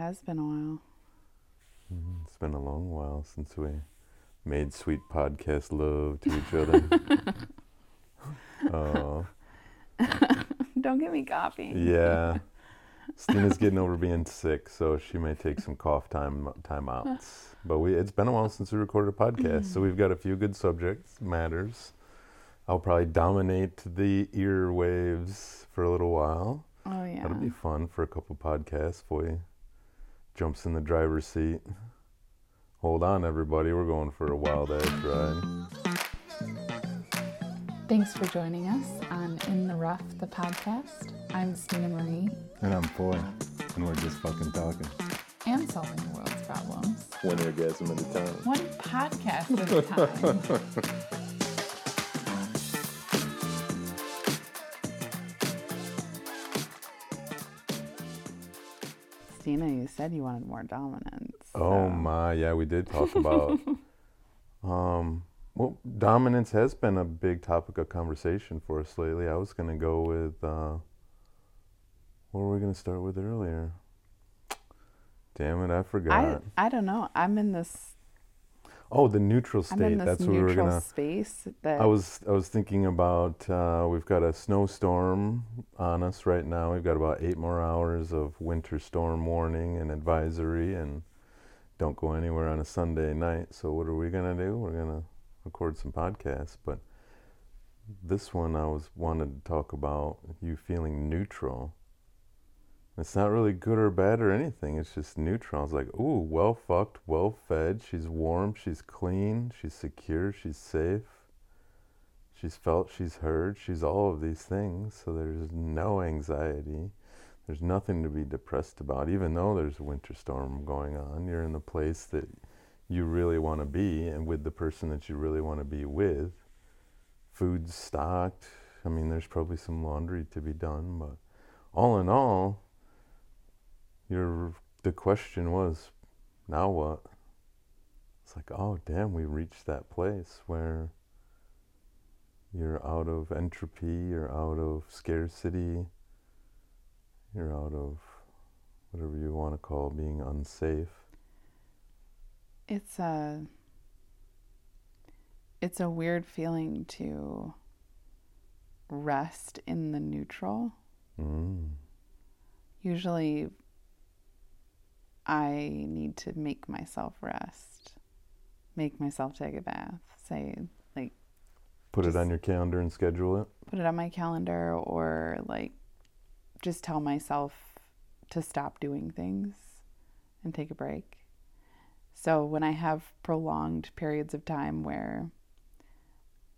has been a while. Mhm. It's been a long while since we made sweet podcast love to each other. oh, Don't get me coffee. yeah. Steena's getting over being sick, so she may take some cough time time outs. But we it's been a while since we recorded a podcast, so we've got a few good subjects matters. I'll probably dominate the earwaves for a little while. Oh yeah. That'll be fun for a couple podcasts for you. Jumps in the driver's seat. Hold on, everybody. We're going for a wild edge ride. Thanks for joining us on In the Rough, the podcast. I'm Steena Marie And I'm Foye, and we're just fucking talking. and solving the world's problems. One orgasm at a time. One podcast at a time. You said you wanted more dominance. Oh my, yeah, we did talk about. um, well, dominance has been a big topic of conversation for us lately. I was gonna go with. Uh, what were we gonna start with earlier? Damn it, I I, forgot. I don't know. I'm in this oh, the neutral I'm in state. this That's what we neutral were gonna. space that I was I was thinking about uh, we've got a snowstorm on us right now. We've got about eight more hours of winter storm warning and advisory, and don't go anywhere on a Sunday night. So what are we gonna do? We're gonna record some podcasts. But this one I was wanted to talk about you feeling neutral. It's not really good or bad or anything. It's just neutral. It's like, ooh, well fucked, well fed. She's warm. She's clean. She's secure. She's safe. She's felt. She's heard. She's all of these things. So there's no anxiety. There's nothing to be depressed about. Even though there's a winter storm going on, you're in the place that you really want to be and with the person that you really want to be with. Food's stocked. I mean, there's probably some laundry to be done, but all in all, your the question was, now what? It's like, oh damn, we reached that place where you're out of entropy, you're out of scarcity, you're out of whatever you want to call being unsafe. it's a it's a weird feeling to rest in the neutral. Mm. Usually I need to make myself rest. Make myself take a bath. Say like Put it on your calendar and schedule it. put it on my calendar or like just tell myself to stop doing things and take a break. So when I have prolonged periods of time where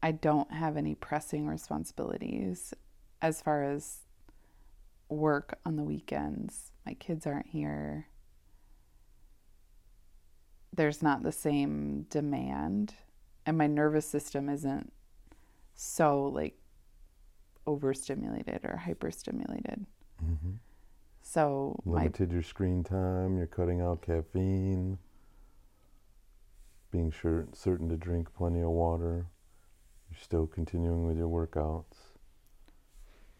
I don't have any pressing responsibilities as far as work on the weekends, my kids aren't here. There's not the same demand and my nervous system isn't so like overstimulated or hyperstimulated. Mm-hmm. So my Limited your screen time. You're cutting out caffeine. Being sure certain to drink plenty of water. You're still continuing with your workouts.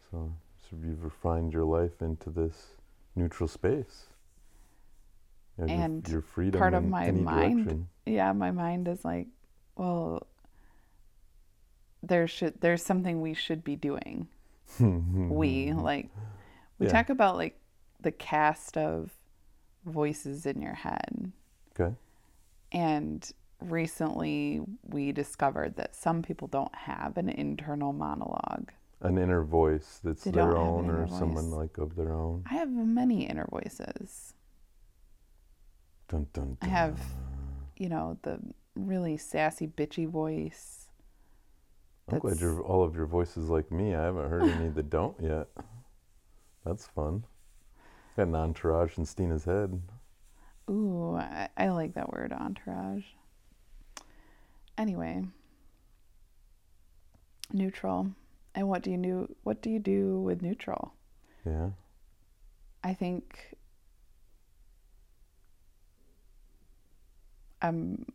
So, so you've refined your life into this neutral space. Yeah, And your, freedom part of my mind direction. yeah, my mind is like, well, there should there's something we should be doing. we like we Yeah. talk about like the cast of voices in your head. Okay. And recently we discovered that some people don't have an internal monologue. An inner voice that's They their own or inner someone like of their own. I have many inner voices. Dun, dun, I have, you know, the really sassy, bitchy voice. I'm glad your all of your voices like me. I haven't heard any that don't yet. That's fun. Got an entourage in Steena's head. Ooh, I, I like that word, entourage. Anyway, neutral. And what do you do? What do you do with neutral? Yeah. I think I'm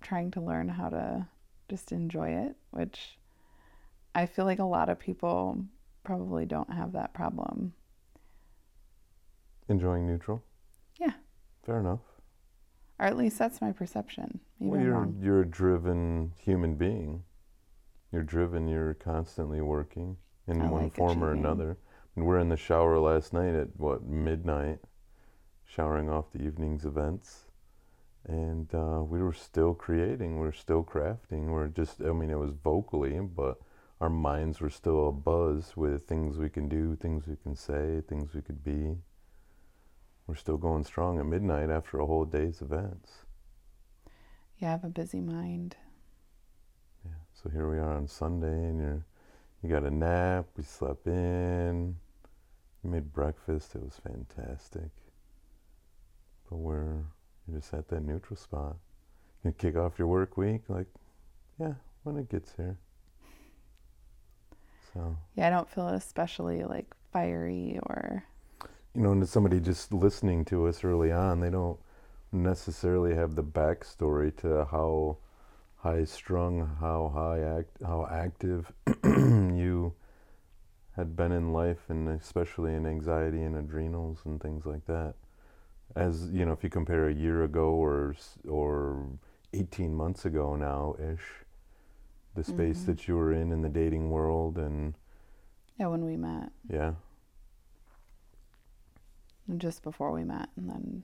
trying to learn how to just enjoy it, which I feel like a lot of people probably don't have that problem. Enjoying neutral. Yeah. Fair enough. Or at least that's my perception. Maybe well, I'm you're wrong. you're a driven human being. You're driven. You're constantly working in I one like form or another. And we're in the shower last night at what midnight, showering off the evening's events, and uh, we were still creating. We are still crafting. We're just. I mean, it was vocally, but our minds were still abuzz with things we can do, things we can say, things we could be. We're still going strong at midnight after a whole day's events. Yeah, I have a busy mind. Yeah. So here we are on Sunday, and you're you got a nap. We slept in. You made breakfast. It was fantastic. But we're you're just at that neutral spot. You kick off your work week, like, yeah, when it gets here. So Yeah, I don't feel especially like fiery or you know, and somebody just listening to us early on, they don't necessarily have the backstory to how high strung, how high act, how active you had been in life, and especially in anxiety and adrenals and things like that. As you know, if you compare a year ago or or 18 months ago now ish, the space Mhm. that you were in in the dating world, and yeah, when we met. yeah, And Just before we met and then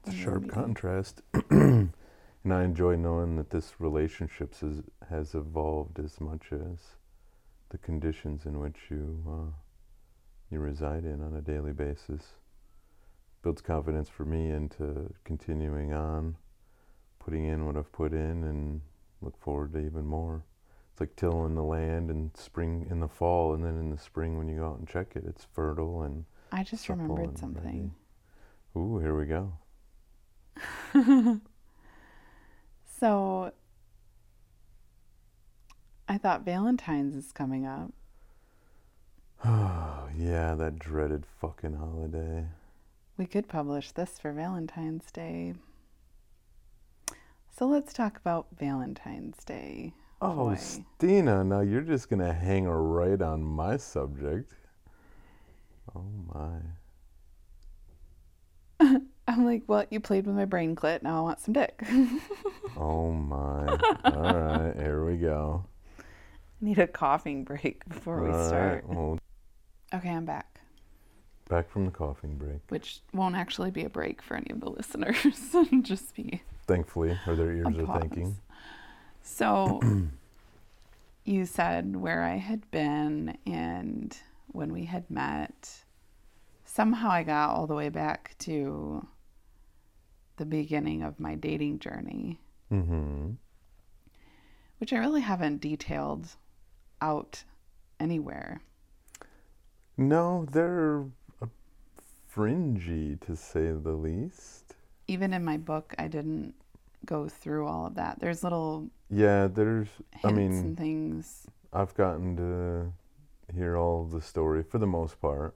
It's a when we were sharp contrast. and I enjoy knowing that this relationship has, has evolved as much as the conditions in which you, uh, you reside in on a daily basis. Builds confidence for me into continuing on, putting in what I've put in, and look forward to even more. It's like tilling the land in spring, in the fall, and then in the spring when you go out and check it, it's fertile and I just remembered something. ready. Ooh, here we go. So I thought Valentine's is coming up. Oh, yeah, that dreaded fucking holiday. We could publish this for Valentine's Day. So let's talk about Valentine's Day. Oh, Boy. Steena, now you're just gonna hang right on my subject. Oh my. I'm like, well, you played with my brain clit. Now I want some dick. Oh my. All right, here we go. I need a coughing break before we All right, start. well, Okay, I'm back. Back from the coughing break. Which won't actually be a break for any of the listeners. Just be Thankfully, or their ears are thinking. So you said where I had been and when we had met. Somehow I got all the way back to the beginning of my dating journey, Mm-hmm. which I really haven't detailed out anywhere. No, they're uh, fringy to say the least. Even in my book, I didn't go through all of that. There's little Yeah, there's. hints I mean, and things. I've gotten to hear all of the story for the most part.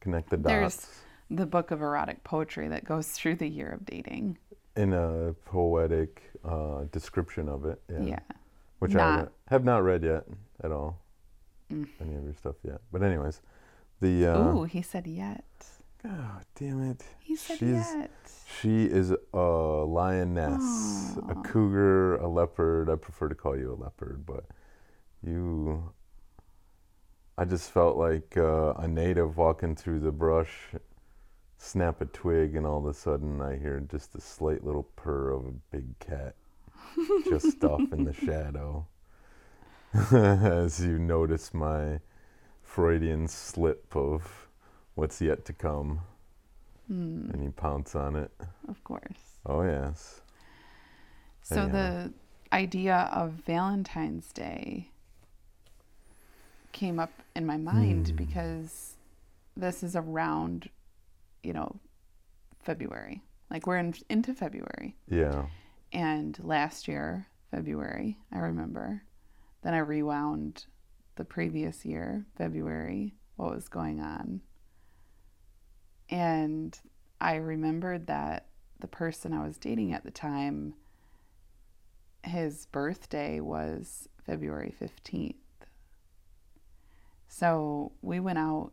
Connect the dots. There's- The book of erotic poetry that goes through the year of dating. in a poetic uh, description of it. Yeah. Yeah. Which I Not- haven't- have not read yet at all. Mm. Any of your stuff yet. But anyways, the uh, Ooh, he said yet. God damn it. He said She's- yet. She is a lioness, a cougar, a leopard. I prefer to call you a leopard, but you. I just felt like uh, a native walking through the brush, snap a twig, and all of a sudden I hear just a slight little purr of a big cat just off in the shadow. As you notice my Freudian slip of what's yet to come, Hmm, and you pounce on it. of course. Oh, yes. So Anyhow. the idea of Valentine's Day came up in my mind Hmm. because this is around, you know, February. Like we're in, into February. Yeah. And last year, February, I remember. Then I rewound the previous year, February, what was going on. And I remembered that the person I was dating at the time, his birthday was February 15th. So we went out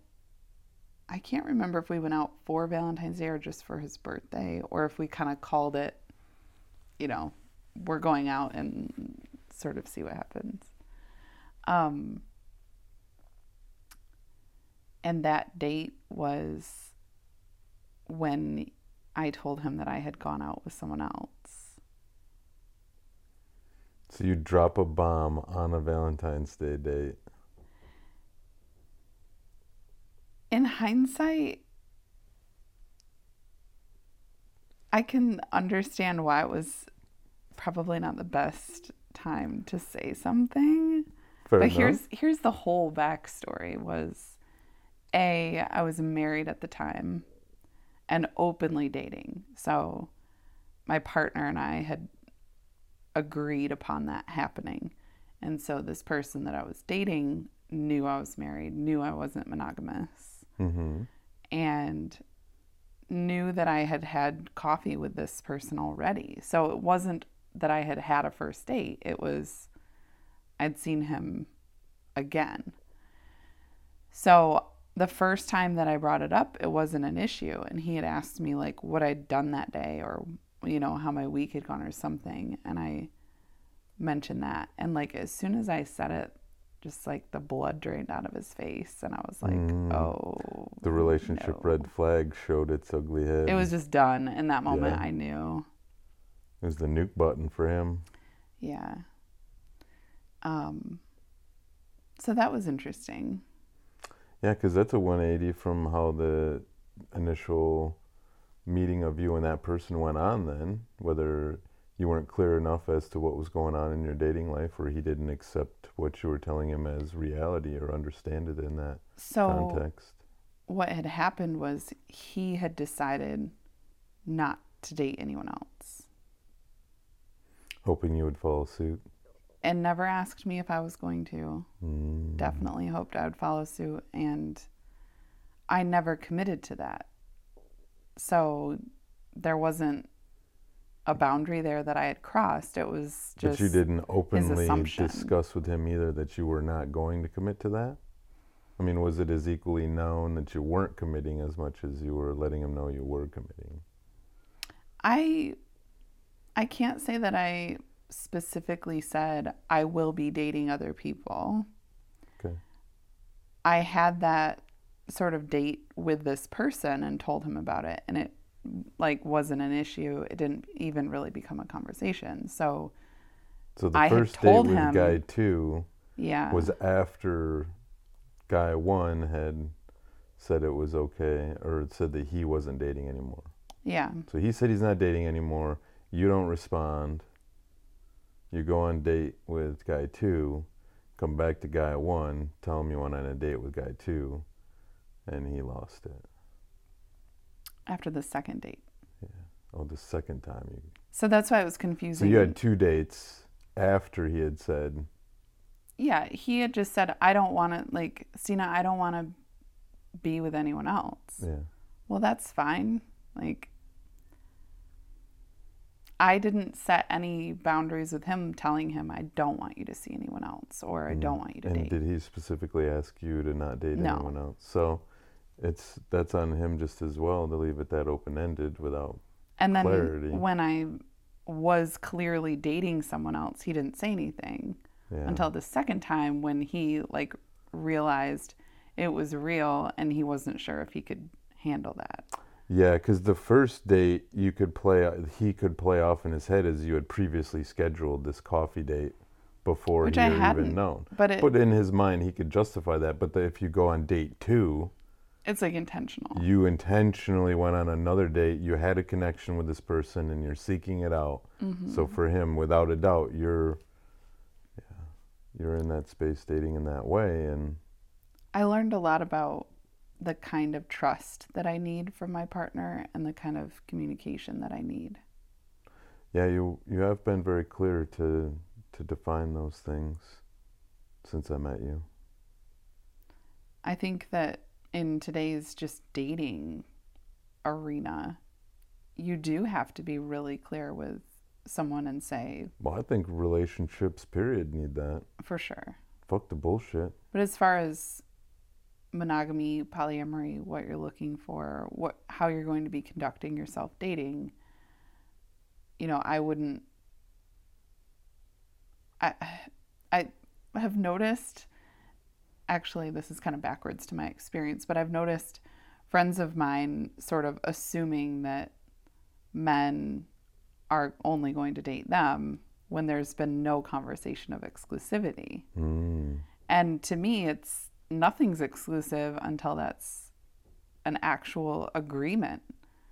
I can't remember if we went out for Valentine's Day or just for his birthday, or if we kind of called it, you know, we're going out and sort of see what happens. Um, and that date was when I told him that I had gone out with someone else. So you drop a bomb on a Valentine's Day date. In hindsight, I can understand why it was probably not the best time to say something. Fair but enough. here's here's the whole backstory was a I was married at the time and openly dating. So my partner and I had agreed upon that happening. And so this person that I was dating knew I was married, knew I wasn't monogamous, Mm-hmm. and knew that I had had coffee with this person already. So it wasn't that I had had a first date, it was I'd seen him again. So the first time that I brought it up, it wasn't an issue. And he had asked me, like, what I'd done that day or, you know, how my week had gone or something. And I mentioned that. And, like, as soon as I said it, just like the blood drained out of his face. And I was like, Mm. oh. The relationship no. red flag showed its ugly head. It was just done. In that moment, Yeah. I knew. It was the nuke button for him. Yeah. Um, so that was interesting. Yeah, because that's a 180 from how the initial meeting of you and that person went on. Then whether you weren't clear enough as to what was going on in your dating life, or he didn't accept what you were telling him as reality or understand it in that So context. what had happened was he had decided not to date anyone else Hoping you would follow suit. And never asked me if I was going to. Mm. Definitely hoped I would follow suit and I never committed to that. So there wasn't a boundary there that I had crossed. It was just but you didn't openly discuss with him either that you were not going to commit to that? I mean, was it as equally known that you weren't committing as much as you were letting him know you were committing? I I can't say that I specifically said I will be dating other people. Okay. I had that sort of date with this person and told him about it and it like wasn't an issue. It didn't even really become a conversation. So, So the I first date with him- guy two yeah. was after guy one had said it was okay or said that he wasn't dating anymore. yeah. So he said he's not dating anymore. You don't respond. You go on date with guy two, come back to guy one, tell him you went on a date with guy two, and he lost it. After the second date. Yeah. Oh, the second time you. So that's why it was confusing. So you had two dates after he had said, yeah, he had just said I don't want to like Steena, I don't want to be with anyone else. yeah. well, that's fine. Like, I didn't set any boundaries with him, telling him I don't want you to see anyone else or I don't want you to Mm. And date. did he specifically ask you to not date No. anyone else? So it's that's on him just as well to leave it that open ended without and then clarity. when I was clearly dating someone else, he didn't say anything yeah. until the second time when he like realized it was real and he wasn't sure if he could handle that. Yeah, because the first date you could play, he could play off in his head as you had previously scheduled this coffee date before Which he I had even known. But it, But in his mind, he could justify that. But the, if you go on date two, it's like intentional. you intentionally went on another date. You had a connection with this person, and you're seeking it out. Mm-hmm. So for him, without a doubt, you're, yeah, you're in that space dating in that way, and I learned a lot about the kind of trust that I need from my partner and the kind of communication that I need. yeah, you you have been very clear to to define those things since I met you. I think that in today's just dating arena, you do have to be really clear with someone and say, Well, I think relationships, period, need that. for sure. Fuck the bullshit. But as far as monogamy, polyamory, what you're looking for, what how you're going to be conducting yourself dating, you know, I wouldn't I I have noticed actually this is kind of backwards to my experience, but I've noticed friends of mine sort of assuming that men are only going to date them when there's been no conversation of exclusivity. Mm. And to me, it's nothing's exclusive until that's an actual agreement.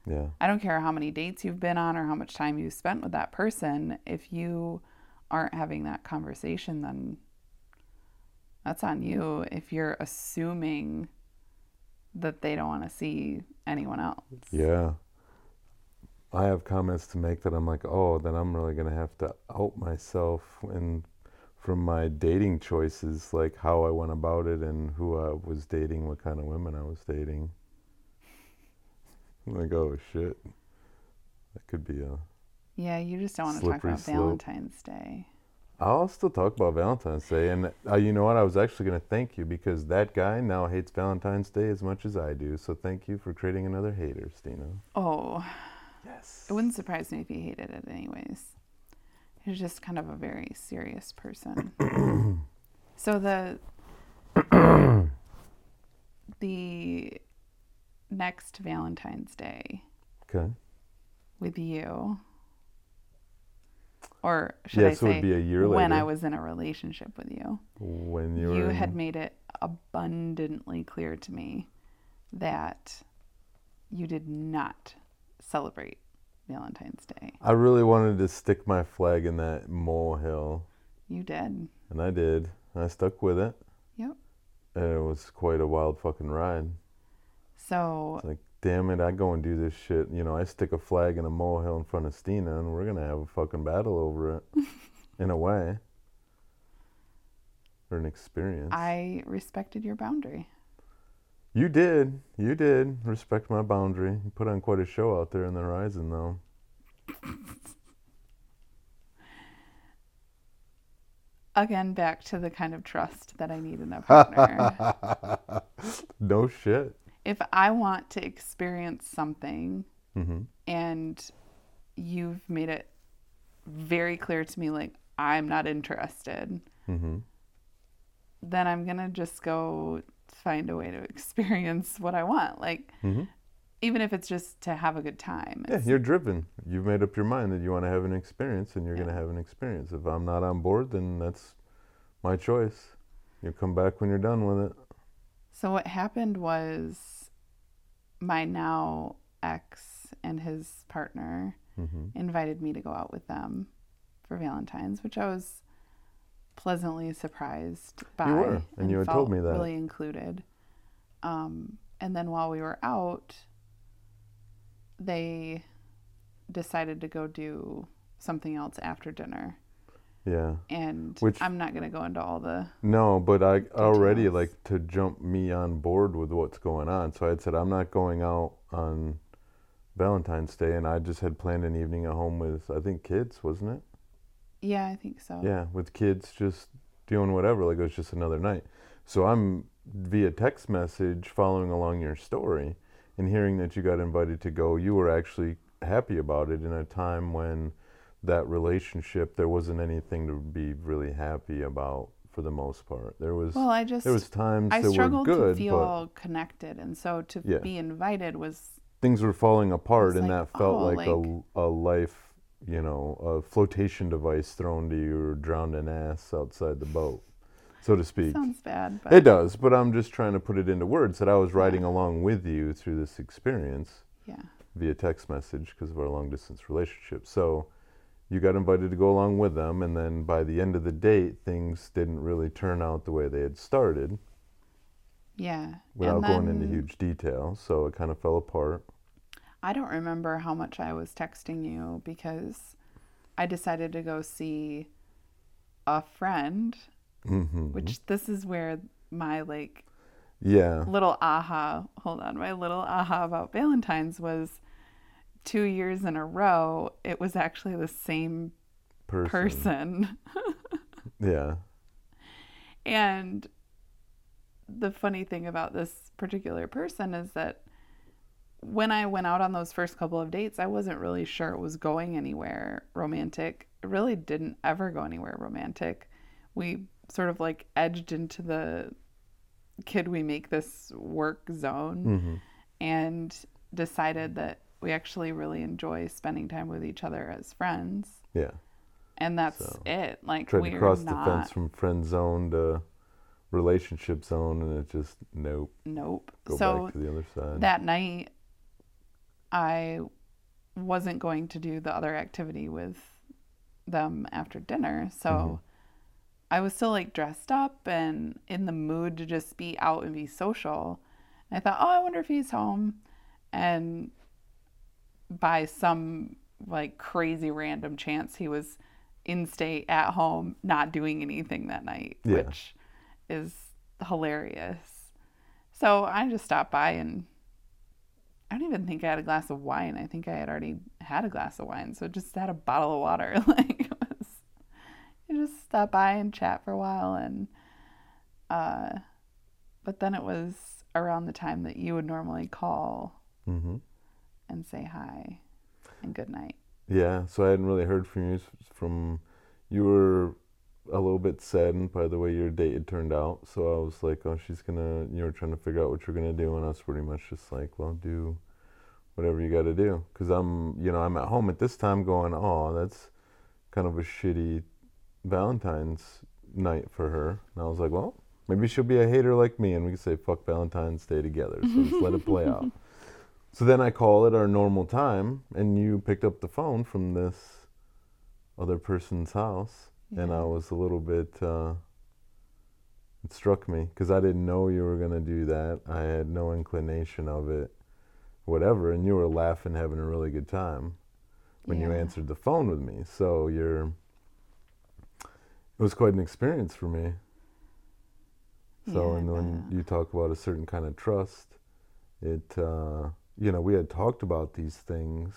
Yeah. I don't care how many dates you've been on or how much time you've spent with that person. If you aren't having that conversation, then that's on you. If you're assuming that they don't want to see anyone else. Yeah. I have comments to make that I'm like, oh, then I'm really gonna have to out myself and from my dating choices, like how I went about it and who I was dating, what kind of women I was dating. I'm like, oh shit, that could be a. Yeah, you just don't want to talk about slope. Valentine's Day. I'll still talk about Valentine's Day, and uh, you know what? I was actually gonna thank you because that guy now hates Valentine's Day as much as I do. So thank you for creating another hater, Steena. Oh, Yes. it wouldn't surprise me if he hated it anyways. He's just kind of a very serious person. so the the next Valentine's Day Okay. with you, or should Yeah, I so it would be a year when I was in a relationship with you, When you were you in- had made it abundantly clear to me that you did not celebrate Valentine's Day. I really wanted to stick my flag in that molehill, You did. and I did. And I stuck with it, Yep. and it was quite a wild fucking ride. So It's like, damn it, I go and do this shit. You know, I stick a flag in a molehill in front of Steena, and we're gonna have a fucking battle over it, in a way, or an experience. I respected your boundary. You did. You did respect my boundary. You put on quite a show out there in the horizon, though. Again, back to the kind of trust that I need in a partner. no shit. if I want to experience something hmm and you've made it very clear to me, like, I'm not interested, hmm then I'm going to just go find a way to experience what I want. Like, hmm even if it's just to have a good time. Yeah, you're driven. You've made up your mind that you want to have an experience, and you're going to have an experience. If I'm not on board, then that's my choice. You come back when you're done with it. So what happened was my now ex and his partner hmm invited me to go out with them for Valentine's, which I was pleasantly surprised by. were, and you had told me that. Really included. Um, and then while we were out, they decided to go do something else after dinner. Yeah. And Which- I'm not going to go into all the. No, but I already like to jump me on board with what's going on. So I had said I'm not going out on Valentine's Day, and I just had planned an evening at home with I think kids, wasn't it? Yeah, I think so. Yeah, with kids just doing whatever. Like it was just another night. So I'm via text message following along your story and hearing that you got invited to go. You were actually happy about it in a time when that relationship there wasn't anything to be really happy about for the most part. There was Well, I just. there was times I that were struggled good, to feel connected, and so to Yeah. be invited was things were falling apart, and like, that felt oh, like, a, a life, you know, a flotation device thrown to you or drowned drowning ass outside the boat, so to speak. sounds bad, but It does, but I'm just trying to put it into words that I was riding along with you through this experience yeah, via text message because of our long distance relationship. So you got invited to go along with them, and then by the end of the date, things didn't really turn out the way they had started yeah. without and going into huge detail. So it kind of fell apart. I don't remember how much I was texting you because I decided to go see a friend, hmm which this is where my like yeah. little aha. Hold on, my little aha about Valentine's was two years in a row. It was actually the same Person. person. Yeah. And the funny thing about this particular person is that when I went out on those first couple of dates, I wasn't really sure it was going anywhere romantic. It really didn't ever go anywhere romantic. We sort of like edged into the could we make this work zone Mm-hmm. and decided that we actually really enjoy spending time with each other as friends. Yeah. And that's So, it. Like Tried we're to cross not the fence from friend zone to relationship zone, and it just nope. nope. Go so back to the other side. that night I wasn't going to do the other activity with them after dinner. So Mhm. I was still like dressed up and in the mood to just be out and be social. And I thought, oh, I wonder if he's home. And by some like crazy random chance, he was in state at home, not doing anything that night, Yeah. which is hilarious. So I just stopped by and I don't even think I had a glass of wine. I think I had already had a glass of wine. So just had a bottle of water. Like you just stop by and chat for a while and uh but then it was around the time that you would normally call mm-hmm. and say hi and good night. Yeah, so I hadn't really heard from you. From you were a little bit saddened by the way your date had turned out. So I was like, oh, she's gonna. You were trying to figure out what you're gonna do, and I was pretty much just like, well, do whatever you got to do. Because I'm, you know, I'm at home at this time going, oh, that's kind of a shitty Valentine's night for her. And I was like, well, maybe she'll be a hater like me, and we can say fuck Valentine's Day together. So just let it play out. So then I call at our normal time, and you picked up the phone from this other person's house, and I was a little bit. Uh, it struck me because I didn't know you were gonna do that. I had no inclination of it, whatever. And you were laughing, having a really good time when you answered the phone with me. So you're. It was quite an experience for me. So, Yeah, and when you talk about a certain kind of trust, it, uh, you know, we had talked about these things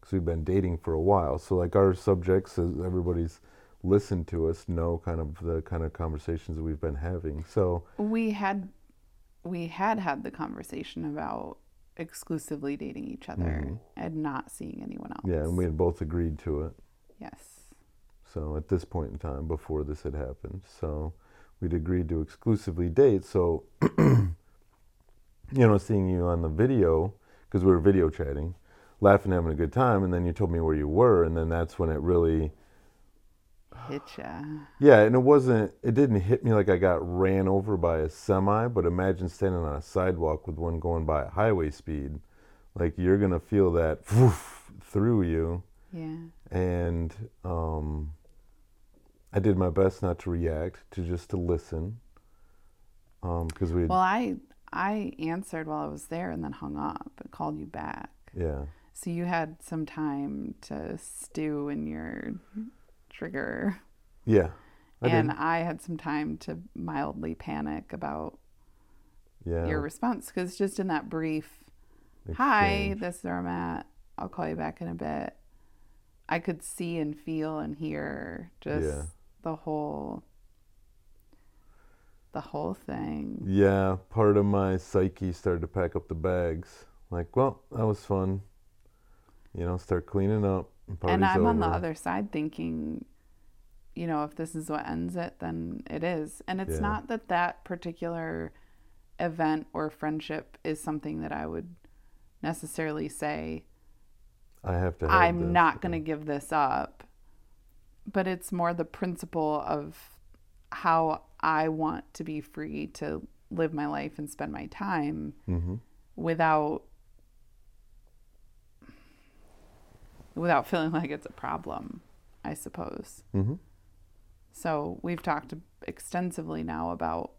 because we've been dating for a while. So, like, our subjects, as everybody's listened to us, know kind of the kind of conversations that we've been having. So, we had we had had the conversation about exclusively dating each other Mhm. and not seeing anyone else. yeah, and we had both agreed to it. yes. So, at this point in time, before this had happened, so we'd agreed to exclusively date. So, you know, seeing you on the video, because we were video chatting, laughing, having a good time, and then you told me where you were, and then that's when it really, Hit ya. yeah, and it wasn't, it didn't hit me like I got ran over by a semi, but imagine standing on a sidewalk with one going by at highway speed. Like you're going to feel that woof, through you. Yeah. and um, I did my best not to react, to just to listen, um, because we, Well, I I answered while I was there and then hung up and called you back. yeah, So you had some time to stew in your trigger, yeah, I and did, I had some time to mildly panic about yeah, your response because just in that brief, hi, this is where I'm at. I'll call you back in a bit. I could see and feel and hear just Yeah. The whole the whole thing. yeah. Part of my psyche started to pack up the bags. Like, well, that was fun. You know, start cleaning up. and and I'm on the other side thinking, you know, if this is what ends it, then it is. And it's Yeah. not that that particular event or friendship is something that I would necessarily say, I have to. Have I'm this. not going to give this up. But it's more the principle of how I want to be free to live my life and spend my time Mm-hmm. without without feeling like it's a problem, I suppose. Mm-hmm. So we've talked extensively now about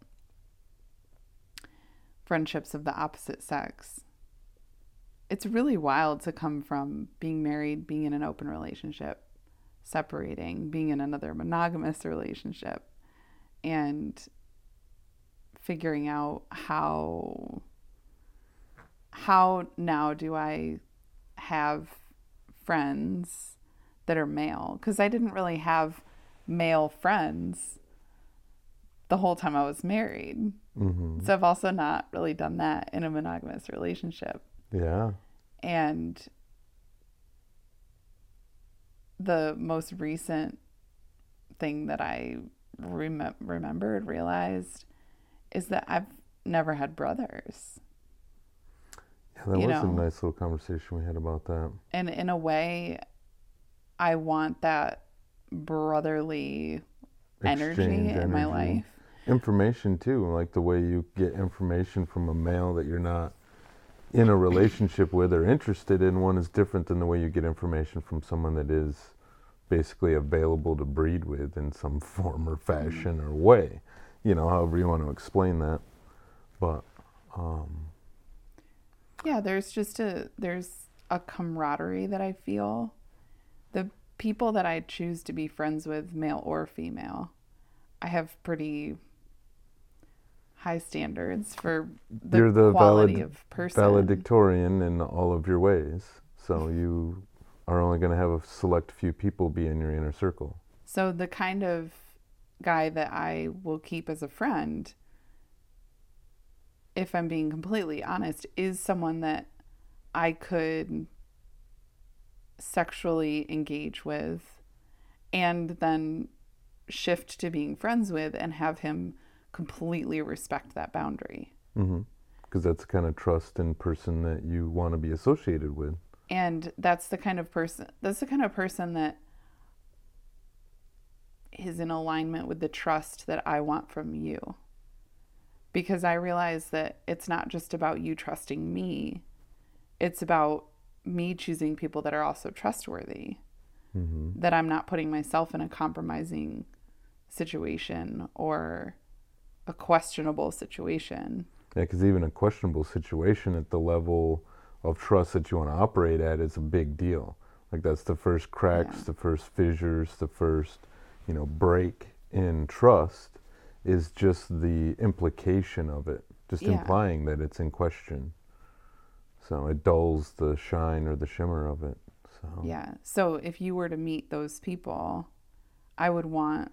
friendships of the opposite sex. It's really wild to come from being married, being in an open relationship, separating, being in another monogamous relationship, and figuring out how how now do I have friends that are male because I didn't really have male friends the whole time I was married. hmm So I've also not really done that in a monogamous relationship. Yeah. And the most recent thing that I rem- remembered, realized, is that I've never had brothers. Yeah, that You was a nice little conversation we had about that. And in a way, I want that brotherly energy Exchange in my life. Information too, like the way you get information from a male that you're not in a relationship with or interested in one is different than the way you get information from someone that is basically available to breed with in some form or fashion or way. You know, however you want to explain that. But um, Yeah, there's just a there's a camaraderie that I feel. The people that I choose to be friends with, male or female, I have pretty high standards for the, You're the quality valed- of person. valedictorian in all of your ways. So you are only going to have a select few people be in your inner circle. So the kind of guy that I will keep as a friend, if I'm being completely honest, is someone that I could sexually engage with and then shift to being friends with and have him completely respect that boundary. Mm-hmm. Because that's the kind of trust and person that you want to be associated with. And that's the kind of person that's the kind of person that is in alignment with the trust that I want from you. Because I realize that it's not just about you trusting me. It's about me choosing people that are also trustworthy. Mm-hmm. That I'm not putting myself in a compromising situation or a questionable situation. Yeah, because even a questionable situation at the level of trust that you want to operate at is a big deal. Like that's the first cracks, Yeah. the first fissures, the first, you know, break in trust is just the implication of it, just Yeah. implying that it's in question. So it dulls the shine or the shimmer of it. So Yeah. So if you were to meet those people, I would want,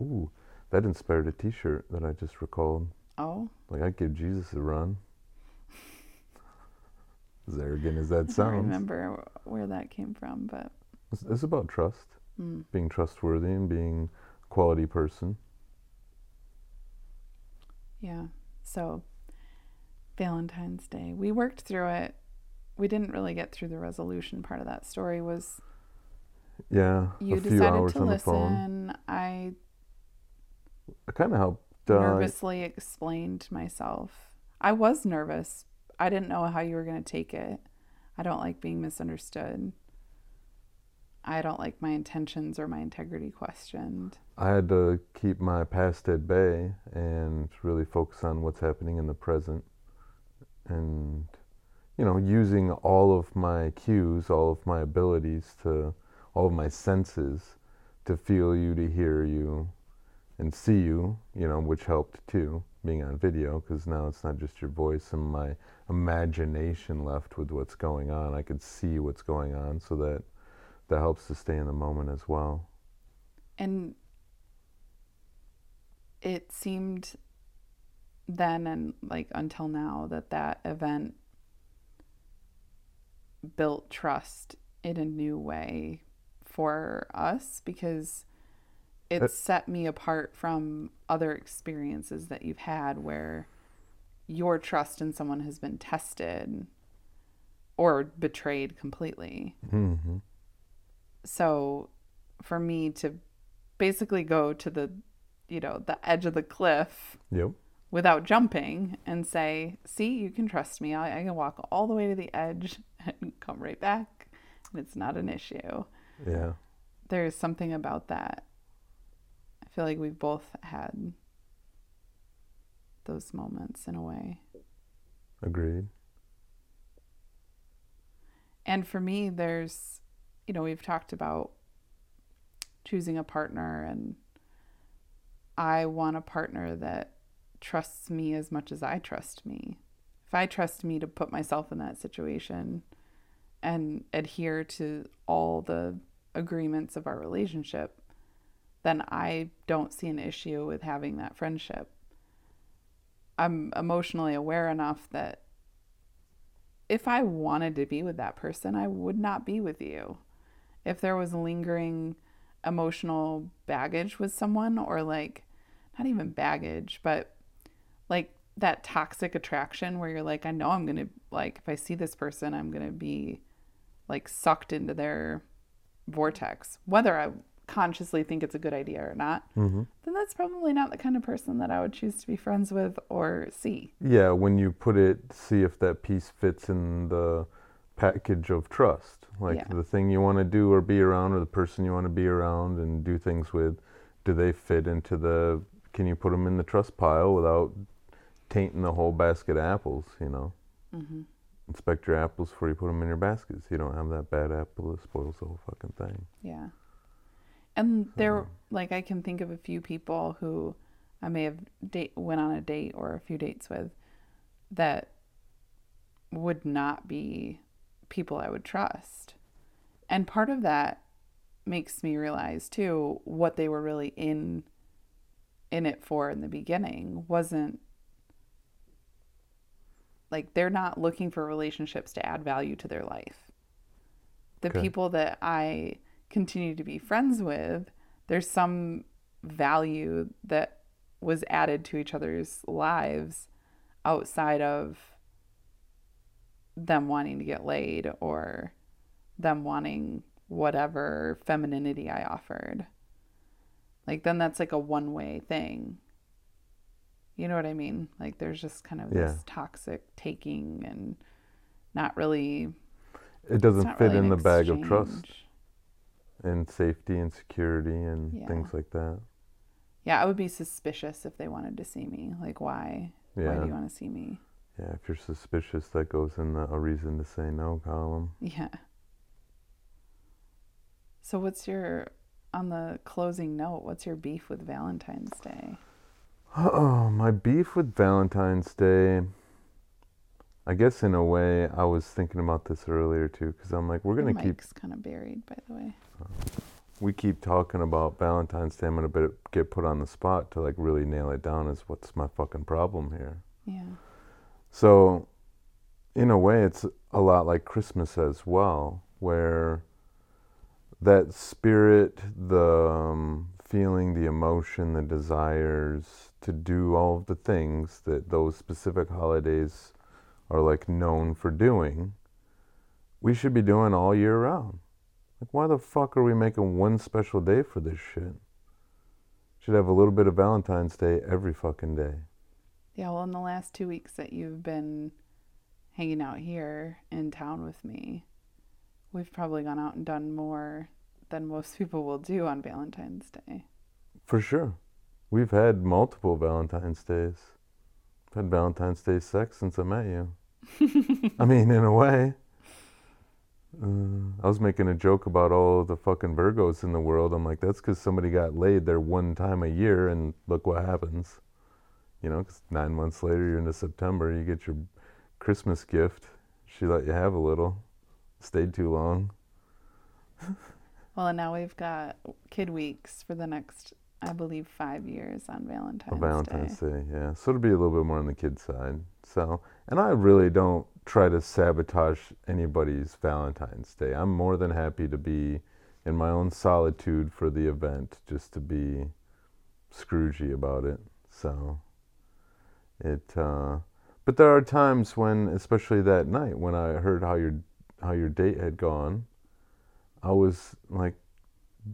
ooh, that inspired a T-shirt that I just recalled. oh, Like I'd give Jesus a run. As arrogant as that sounds. I don't remember where that came from, but It's, it's about trust, mm, being trustworthy and being a quality person. yeah. So Valentine's Day, we worked through it. We didn't really get through the resolution part of that story. Was Yeah, you a few decided hours to on the listen? phone. I I kind of helped. Uh, nervously explained myself. I was nervous. I didn't know how you were going to take it. I don't like being misunderstood. I don't like my intentions or my integrity questioned. I had to keep my past at bay and really focus on what's happening in the present, and you know, using all of my cues, all of my abilities to, all of my senses, to feel you, to hear you, and see you. You know, which helped too, being on video, because now it's not just your voice and my imagination left with what's going on. I could see what's going on, so that that helps to stay in the moment as well. And it seemed then and like until now that that event built trust in a new way for us because it Uh, set me apart from other experiences that you've had where your trust in someone has been tested or betrayed completely. hmm So for me to basically go to the you know the edge of the cliff Yep. without jumping and say see you can trust me I, I can walk all the way to the edge and come right back and it's not an issue Yeah. there's something about that feel like we've both had those moments in a way Agreed. And for me, there's, you know, we've talked about choosing a partner, and I want a partner that trusts me as much as I trust me. If I trust me to put myself in that situation and adhere to all the agreements of our relationship, then I don't see an issue with having that friendship. I'm emotionally aware enough that if I wanted to be with that person, I would not be with you. If there was lingering emotional baggage with someone, or like, not even baggage, but like that toxic attraction where you're like, I know I'm going to, like, if I see this person, I'm going to be like sucked into their vortex, whether I consciously think it's a good idea or not, hmm then that's probably not the kind of person that I would choose to be friends with or see. Yeah, when you put it, see if that piece fits in the package of trust. Like Yeah. the thing you want to do or be around, or the person you want to be around and do things with, do they fit into the, can you put them in the trust pile without tainting the whole basket of apples, you know? hmm Inspect your apples before you put them in your baskets. You don't have that bad apple that spoils the whole fucking thing. Yeah. And there, hmm. like, I can think of a few people who I may have date went on a date or a few dates with that would not be people I would trust. And part of that makes me realize too what they were really in in it for in the beginning wasn't like they're not looking for relationships to add value to their life. The Okay. people that I continue to be friends with, there's some value that was added to each other's lives outside of them wanting to get laid or them wanting whatever femininity I offered. Like, then that's like a one way thing. You know what I mean? Like, there's just kind of Yeah. this toxic taking and not really. It doesn't fit really in the bag of trust exchange. And safety and security and Yeah. things like that. Yeah, I would be suspicious if they wanted to see me. Like, why? Why do you want to see me? Yeah, if you're suspicious, that goes in the a reason to say no column. Yeah. So, what's your, on the closing note, what's your beef with Valentine's Day? Oh, my beef with Valentine's Day. I guess in a way, I was thinking about this earlier too, because I'm like, we're gonna keep mic's kind of buried, by the way. we keep talking about Valentine's Day. I'm gonna bit- get put on the spot to like really nail it down as what's my fucking problem here. Yeah. So, in a way, it's a lot like Christmas as well, where that spirit, the um, feeling, the emotion, the desires to do all of the things that those specific holidays are like known for doing, we should be doing all year round. Like, why the fuck are we making one special day for this shit? Should have a little bit of Valentine's Day every fucking day. Yeah, well, in the last two weeks that you've been hanging out here in town with me, we've probably gone out and done more than most people will do on Valentine's Day. For sure. We've had multiple Valentine's Days. Had Valentine's Day sex since I met you. I mean, in a way. Uh, I was making a joke about all the fucking Virgos in the world. I'm like, that's because somebody got laid there one time a year, and look what happens. You know, 'cause nine months later, you're into September, you get your Christmas gift. She let you have a little. Stayed too long. Well, and now we've got kid weeks for the next, I believe, five years on Valentine's, On Valentine's Day. Day, yeah. So it'll be a little bit more on the kid side. So, and I really don't try to sabotage anybody's Valentine's Day. I'm more than happy to be in my own solitude for the event, just to be Scroogey about it. So, it. Uh, but there are times when, especially that night, when I heard how your how your date had gone, I was like,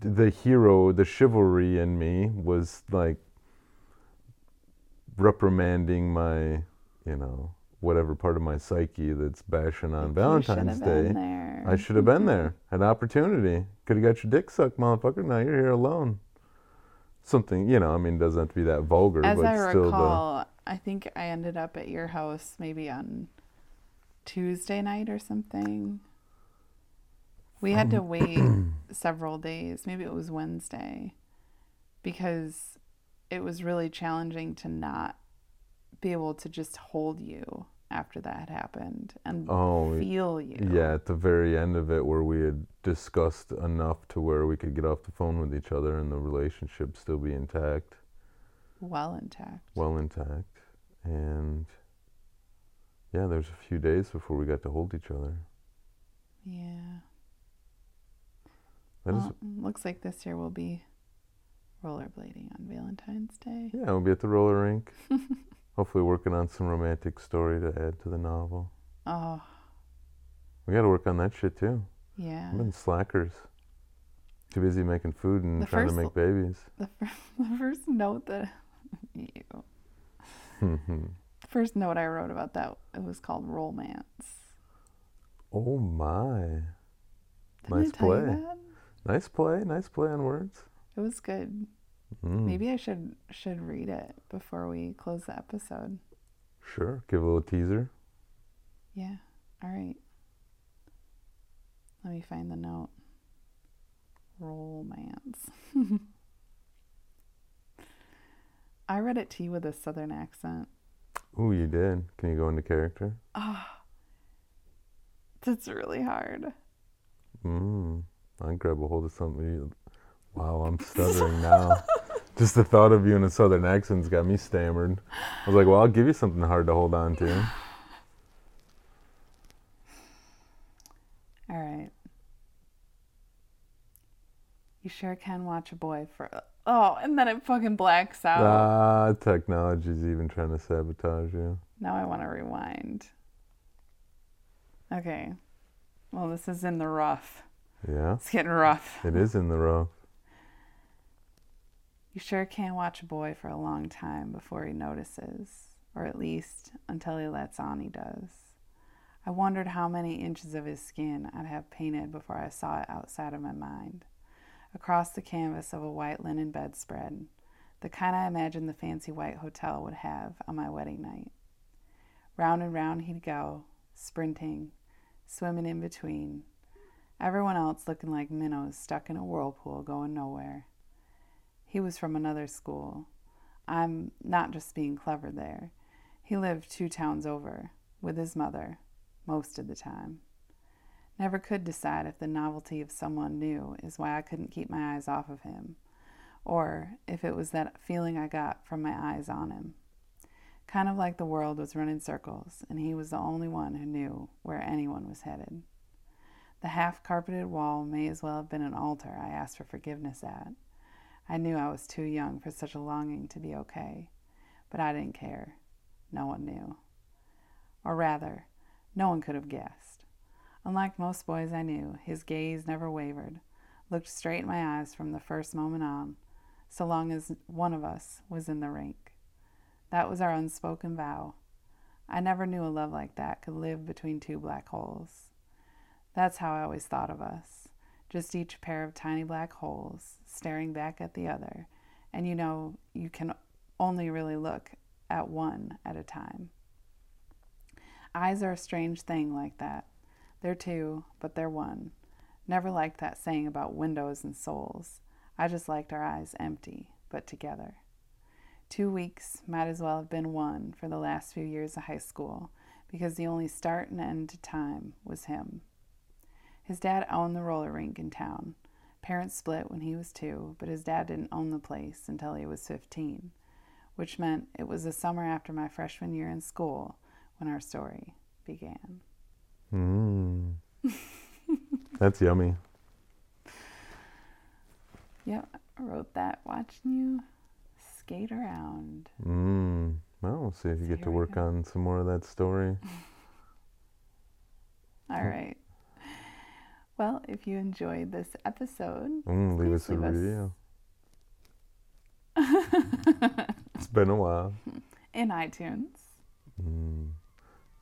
the hero, the chivalry in me was like reprimanding my, you know, whatever part of my psyche that's bashing on Valentine's you should have Day. there. I should have been mm-hmm. there. Had opportunity. Could have got your dick sucked, motherfucker. Now you're here alone. Something, you know, I mean, it doesn't have to be that vulgar, As but I still recall, I think I ended up at your house maybe on Tuesday night or something. We had to um, wait several days. Maybe it was Wednesday because it was really challenging to not be able to just hold you after that had happened and oh, feel you. yeah, at the very end of it where we had discussed enough to where we could get off the phone with each other and the relationship still be intact. Well intact. well intact. And yeah, there's a few days before we got to hold each other. Yeah. That is, Well, looks like this year we'll be rollerblading on Valentine's Day. yeah, we'll be at the roller rink. Hopefully, working on some romantic story to add to the novel. Oh, We got to work on that shit too. yeah. I've been slackers. Too busy making food and The trying to make babies. The, fir- the first note that you, oh first note I wrote about that it was called romance. Oh my. Didn't Nice I tell you play. that? Nice play. Nice play on words. It was good. Mm, Maybe I should should read it before we close the episode. Sure. Give a little teaser. Yeah. All right. Let me find the note. Romance. I read it to you with a southern accent. Ooh, you did. Can you go into character? Ah, that's really hard. Mm. I grab a hold of something. Wow, I'm stuttering now. Just the thought of you in a southern accent's got me stammered. I was like, well, I'll give you something hard to hold on to. All right. You sure can watch a boy for. Oh, and then it fucking blacks out. Ah, technology's even trying to sabotage you. Now I want to rewind. Okay. Well, this is in the rough. Yeah, It's getting rough. it is in the rough. You sure can't watch a boy for a long time before he notices, or at least until he lets on he does. I wondered how many inches of his skin I'd have painted before I saw it outside of my mind. Across the canvas of a white linen bedspread, the kind I imagined the fancy white hotel would have on my wedding night. Round and round he'd go, sprinting, swimming in between, everyone else looking like minnows stuck in a whirlpool going nowhere. He was from another school. I'm not just being clever there. He lived two towns over with his mother most of the time. Never could decide if the novelty of someone new is why I couldn't keep my eyes off of him, or if it was that feeling I got from my eyes on him. Kind of like the world was running circles, and he was the only one who knew where anyone was headed. The half carpeted wall may as well have been an altar I asked for forgiveness at. I knew I was too young for such a longing to be okay, but I didn't care. No one knew. Or rather, no one could have guessed. Unlike most boys I knew, his gaze never wavered, looked straight in my eyes from the first moment on, so long as one of us was in the rink. That was our unspoken vow. I never knew a love like that could live between two black holes. That's how I always thought of us just each pair of tiny black holes staring back at the other, and you know you can only really look at one at a time. Eyes are a strange thing like that. They're two, but they're one. Never liked that saying about windows and souls. I just liked our eyes empty, but together. Two weeks might as well have been one for the last few years of high school because the only start and end to time was him. His dad owned the roller rink in town. Parents split when he was two, but his dad didn't own the place until he was 15, which meant it was the summer after my freshman year in school when our story began. Mm. That's yummy. Yep, I wrote that watching you skate around. Mm. Well, we'll see if you So get to work on some more of that story. All right. Well, if you enjoyed this episode, Mm, leave us a leave us- review. It's been a while. in iTunes, Mm.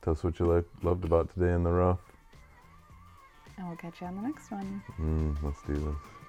Tell us what you loved about today in the rough. and we'll catch you on the next one. Mm, let's do this.